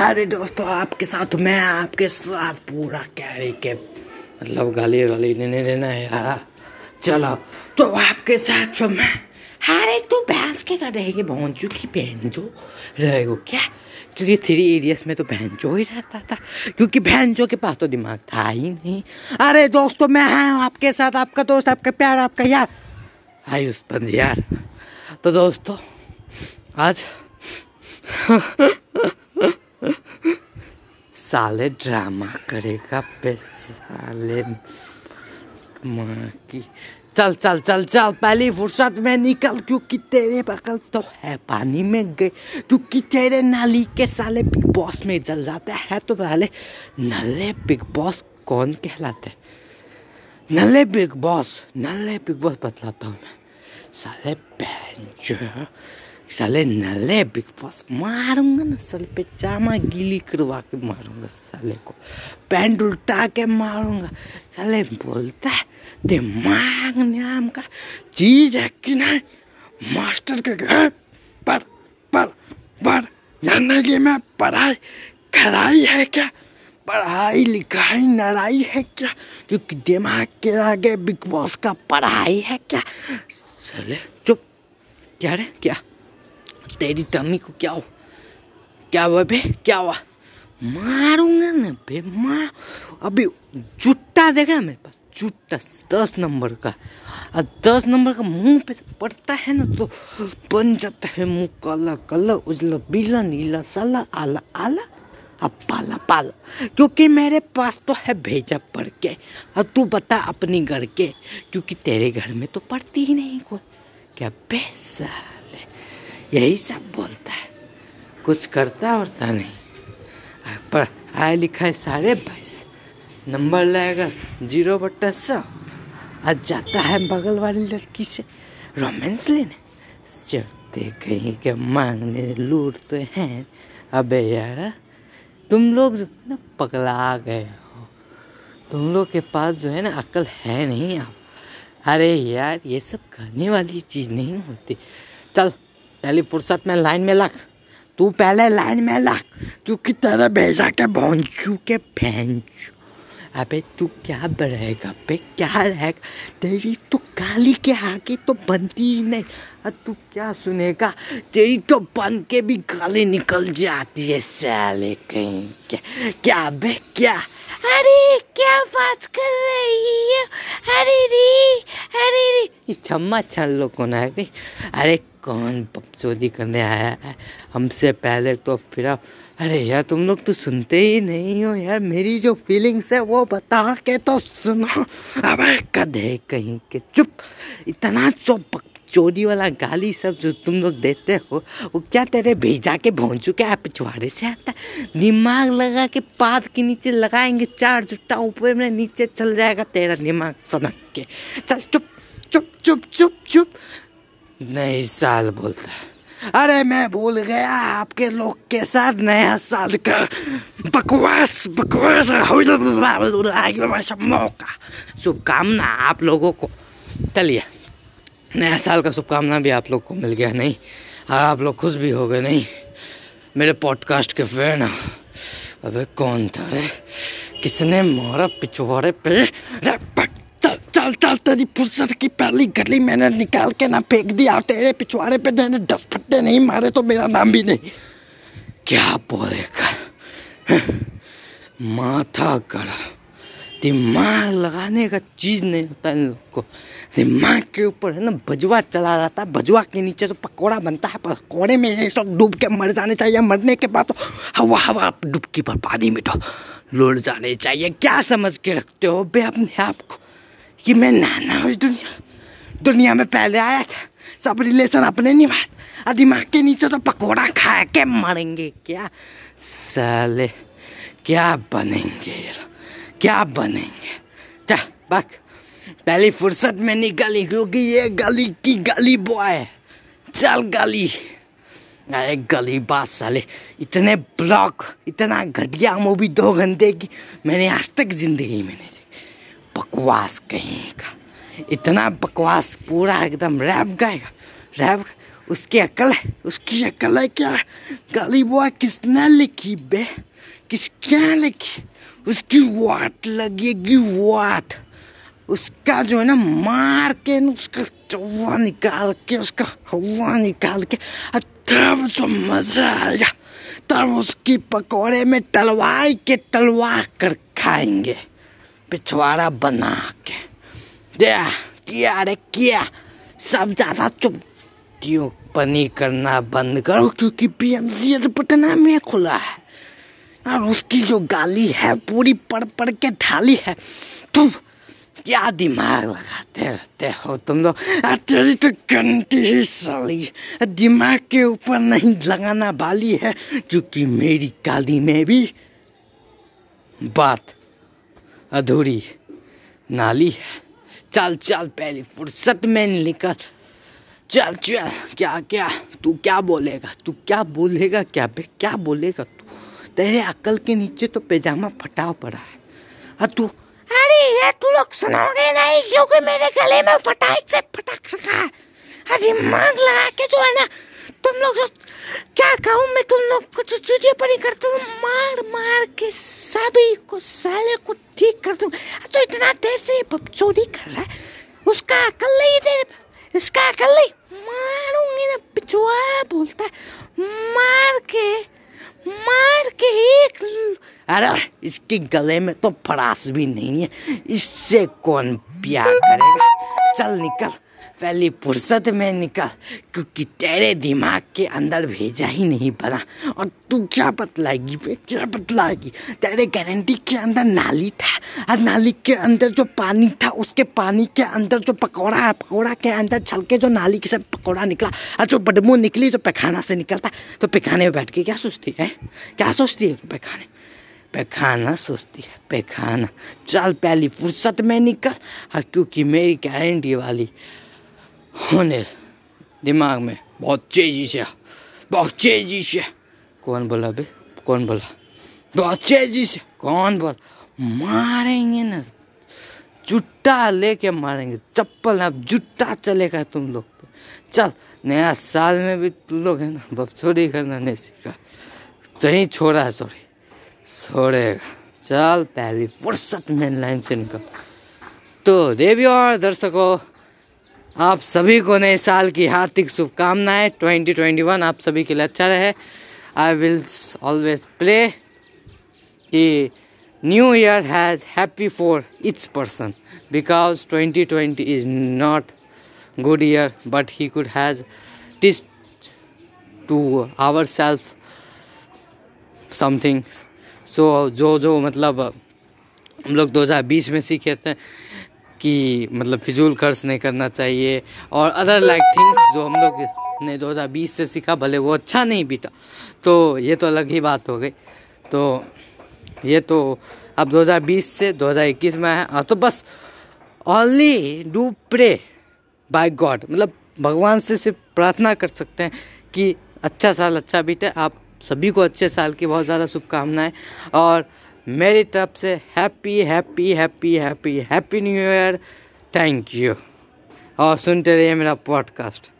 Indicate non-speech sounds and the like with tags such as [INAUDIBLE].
अरे दोस्तों, आपके साथ मैं आपके साथ पूरा कैरी के मतलब गाली वाली लेने देना है। यार चलो तो आपके साथ फिर मैं, अरे तू भैंस के कर रहेगी भोंचू की बहन जो रहेगो क्या? क्योंकि थ्री एरियस में तो बहन जो ही रहता था, क्योंकि बहन जो के पास तो दिमाग था ही नहीं। अरे दोस्तों, मैं हूँ आपके साथ, आपका दोस्त, आपका प्यार, आपका यार। आयुष पंज यार। तो दोस्तों, आज [LAUGHS] साले ड्रामा करेगा पे साले की चल चल चल चल, पहली फुर्सत में निकल, क्योंकि तेरे बगल तो है पानी में गए, क्योंकि तेरे नाली के साले बिग बॉस में जल जाते हैं तो पहले नल्ले बिग बॉस कौन कहलाते? नल्ले बिग बॉस, नल्ले बिग बॉस बतलाता हूँ मैं। साले जो साले नले बिग बॉस मारूँगा ना साले पे चामा गीली करवा के मारूँगा साले को पैंट उल्टा के मारूँगा साले बोलता है दिमाग नाम का चीज़ है कि नहीं मास्टर के घर पर पर पर की मैं पढ़ाई खराई है क्या पढ़ाई लिखाई नड़ाई है क्या क्योंकि दिमाग के आगे बिग बॉस का पढ़ाई है क्या साले चुप क्या रे क्या तेरी टमी को क्या हो क्या हुआ बे? क्या हुआ? मारूँगा ना बे मार अभी जुट्टा देख रहा मेरे पास? जुट्टा, दस नंबर का। और दस नंबर का मुँह पे पड़ता है ना तो बन जाता है मुँह काला काला, उजला बीला नीला, साला, आला आला, अब पाला पाला। क्योंकि मेरे पास तो है भेजा पढ़ के। और तू बता अपनी घर के, क्योंकि तेरे घर में तो पढ़ती ही नहीं कोई। क्या पैसा? यही सब बोलता है। कुछ करता वरता नहीं। पर आया लिखा है साढ़े बाईस। नंबर लाएगा, ज़ीरो बट्टा सौ। आज जाता है बगल वाली लड़की से रोमांस लेने। चढ़ते कहीं के मांगने लूटते हैं। अबे यार, तुम लोग जो है ना पगला गए हो। तुम लोग के पास जो है ना अकल है नहीं आप अरे यार, ये सब करने वाली चीज़ नहीं होती। चल पहली फुर्सत में लाइन में लग। तू पहले लाइन में लग क्योंकि तेरे भेजा के भोंचू के भैंचू अबे तू क्या रहेगा बे क्या रहेगा? तेरी तो काली के आगे तो बनती ही नहीं। अब तू क्या सुनेगा? तेरी तो बन के भी गाली निकल जाती है, साले कहीं। क्या क्या बे, क्या? अरे, क्या बात कर रही है? अरे रे अरे रे। ये छम्मा छन लो कौन है गई अरे, कौन पपचोदी करने आया है? हमसे पहले तो फिर। अरे, यार, तुम लोग तो सुनते ही नहीं हो यार। मेरी जो फीलिंग्स है, वो बता के तो सुनो। अबे कदे कहीं के चुप। इतना चुप चोरी वाला गाली सब जो तुम लोग देते हो, वो क्या तेरे भेजा के भोंचू के पिछवाड़े से आता दिमाग लगा के पाद के नीचे लगाएँगे, चार जुट्टा ऊपर में नीचे चल जाएगा तेरा दिमाग सनक के। चल, चुप चुप चुप चुप चुप। नई साल बोलता है। अरे मैं भूल गया, आपके लोग के साथ नया साल का बकवास बकवास मौका। शुभकामना आप लोगों को। चलिए। नया साल का शुभकामना भी आप लोग को मिल गया, नहीं? और आप लोग खुश भी हो गए, नहीं? मेरे पॉडकास्ट के फ़ैन अबे कौन था रे? किसने मारा पिछवाड़े पे? चल चल चल, तेरी फुर्सत की पहली गली मैंने निकाल के ना फेंक दिया तेरे पिछवाड़े पे देने दस फट्टे नहीं मारे तो मेरा नाम भी नहीं। क्या बोलेगा? माथा गड़ा। दिमाग लगाने का चीज़ नहीं होता इन लोग को। दिमाग के ऊपर है ना भजवा चला जाता है भजवा के नीचे तो पकौड़ा बनता है, पकौड़े में ये सब डूब के मर जाने चाहिए मरने के बाद तो हवा हवा डुबकी पर पानी में तो लुढ़ जाने चाहिए। क्या समझ के रखते हो बे अपने आप को? कि मैं नाना हूँ दुनिया दुनिया में पहले आया था, सब रिलेशन अपने निभा दिमाग के नीचे तो पकौड़ा खा के मरेंगे क्या? साले, क्या बनेंगे ये लोग? क्या बनेंगे? जा बक पहली फुर्सत में निकली क्योंकि ये गली की गली बॉय चल गली। अरे गली बात साले, इतने ब्लॉक इतना घटिया मूवी दो घंटे की मैंने आज तक ज़िंदगी में नहीं देखी। बकवास कहीं का इतना बकवास पूरा एकदम रैप गाएगा। रैप उसकी अकल है, उसकी अकल है क्या? गली बुआ किसने लिखी बे? किस क्या लिखी? उसकी वाट लगेगी वाट। उसका जो है ना मार के न, उसका चौवा निकाल के उसका हवा निकाल के तब जो मज़ा आएगा तब उसकी पकौड़े में तलवाई के तलवा कर खाएँगे पिछवाड़ा बना के। क्या किया रे किया। सब ज़्यादा चुप पनी करना बंद करो क्योंकि पीएमसीएच पटना में खुला है। और उसकी जो गाली है, पूरी पढ़ पढ़ के ढाली है, तुम क्या दिमाग लगाते रहते हो? तुम लोग तो ही साली। दिमाग के ऊपर नहीं लगाना वाली है, क्योंकि मेरी गाली में भी बात अधूरी नाली है। चल चल, पहली फुर्सत में निकल। चल चल, क्या क्या? तू क्या बोलेगा? तू क्या बोलेगा? क्या बे, क्या बोलेगा? तेरे अकल के नीचे तो पैजामा फटा पड़ा है। और तू, अरे ये तू लोग सुनोगे नहीं, क्योंकि मेरे गले में फटाक से फटाक रखा है। अजी मांग लगा के जो है ना, तुम लोग क्या कहूँ, मैं तुम लोग को जो चीज़ें पड़ी करता हूँ। मार मार के सभी को, साले को ठीक कर दूँ। तो इतना देर से चोरी कर रहा है, उसका अकल नहीं दे इसका अकल नहीं? मारूँगी ना पिछुआ बोलता है। मार के, मार अरे, इसके गले में तो फरास भी नहीं है। इससे कौन प्यार करेगा? चल निकल, पहली फुर्सत में निकल, क्योंकि तेरे दिमाग के अंदर भेजा ही नहीं पड़ा। और तू क्या बतलाएगी बे? क्या बतलाएगी? तेरे गारंटी के अंदर नाली था। और नाली के अंदर जो पानी था, उसके पानी के अंदर जो पकौड़ा है पकौड़ा के अंदर छलके जो नाली के सब पकौड़ा निकला, और जो बदबू निकली, जो पैखाना से निकलता तो पैखाने में बैठ के क्या सोचती है? क्या सोचती है पैखाने? पैखाना, सोचती है, पैखाना। चल पहली फुर्सत में निकल। हाँ क्योंकि मेरी गारंटी वाली होने दिमाग में बहुत तेज़ी से बहुत तेज़ी से कौन बोला बे? कौन बोला? बहुत तेज़ी से। कौन बोल? मारेंगे ना। जुट्टा लेके मारेंगे। चप्पल अब जुट्टा चलेगा तुम लोग चल, नया साल में भी तुम लोग है ना बब चोरी करना नहीं सीखा। सही छोड़ा है सॉरी छोड़ेगा चल पहली फुर्सत में लाइन से निकल तो देवी और दर्शकों, आप सभी को नए साल की हार्दिक शुभकामनाएँ। 2021 आप सभी के लिए अच्छा रहे। आई विल ऑलवेज प्ले कि new year has happy for its person because 2020 is not good year but he could has this to our self something so, जो जो मतलब हम लोग 2020 में सीखे थे कि मतलब फिजूल खर्च नहीं करना चाहिए और अदर लाइक थिंग्स जो हम लोग ने 2020 से सीखा, भले वो अच्छा नहीं बीता तो ये तो अलग ही बात हो गई। तो ये तो अब 2020 से 2021 में है तो बस only do pray by God मतलब भगवान से सिर्फ़ प्रार्थना कर सकते हैं कि अच्छा साल अच्छा बीते, आप सभी को अच्छे साल की बहुत ज़्यादा शुभकामनाएँ। और मेरी तरफ़ से happy happy happy happy happy new year thank you और सुनते रहिए मेरा पॉडकास्ट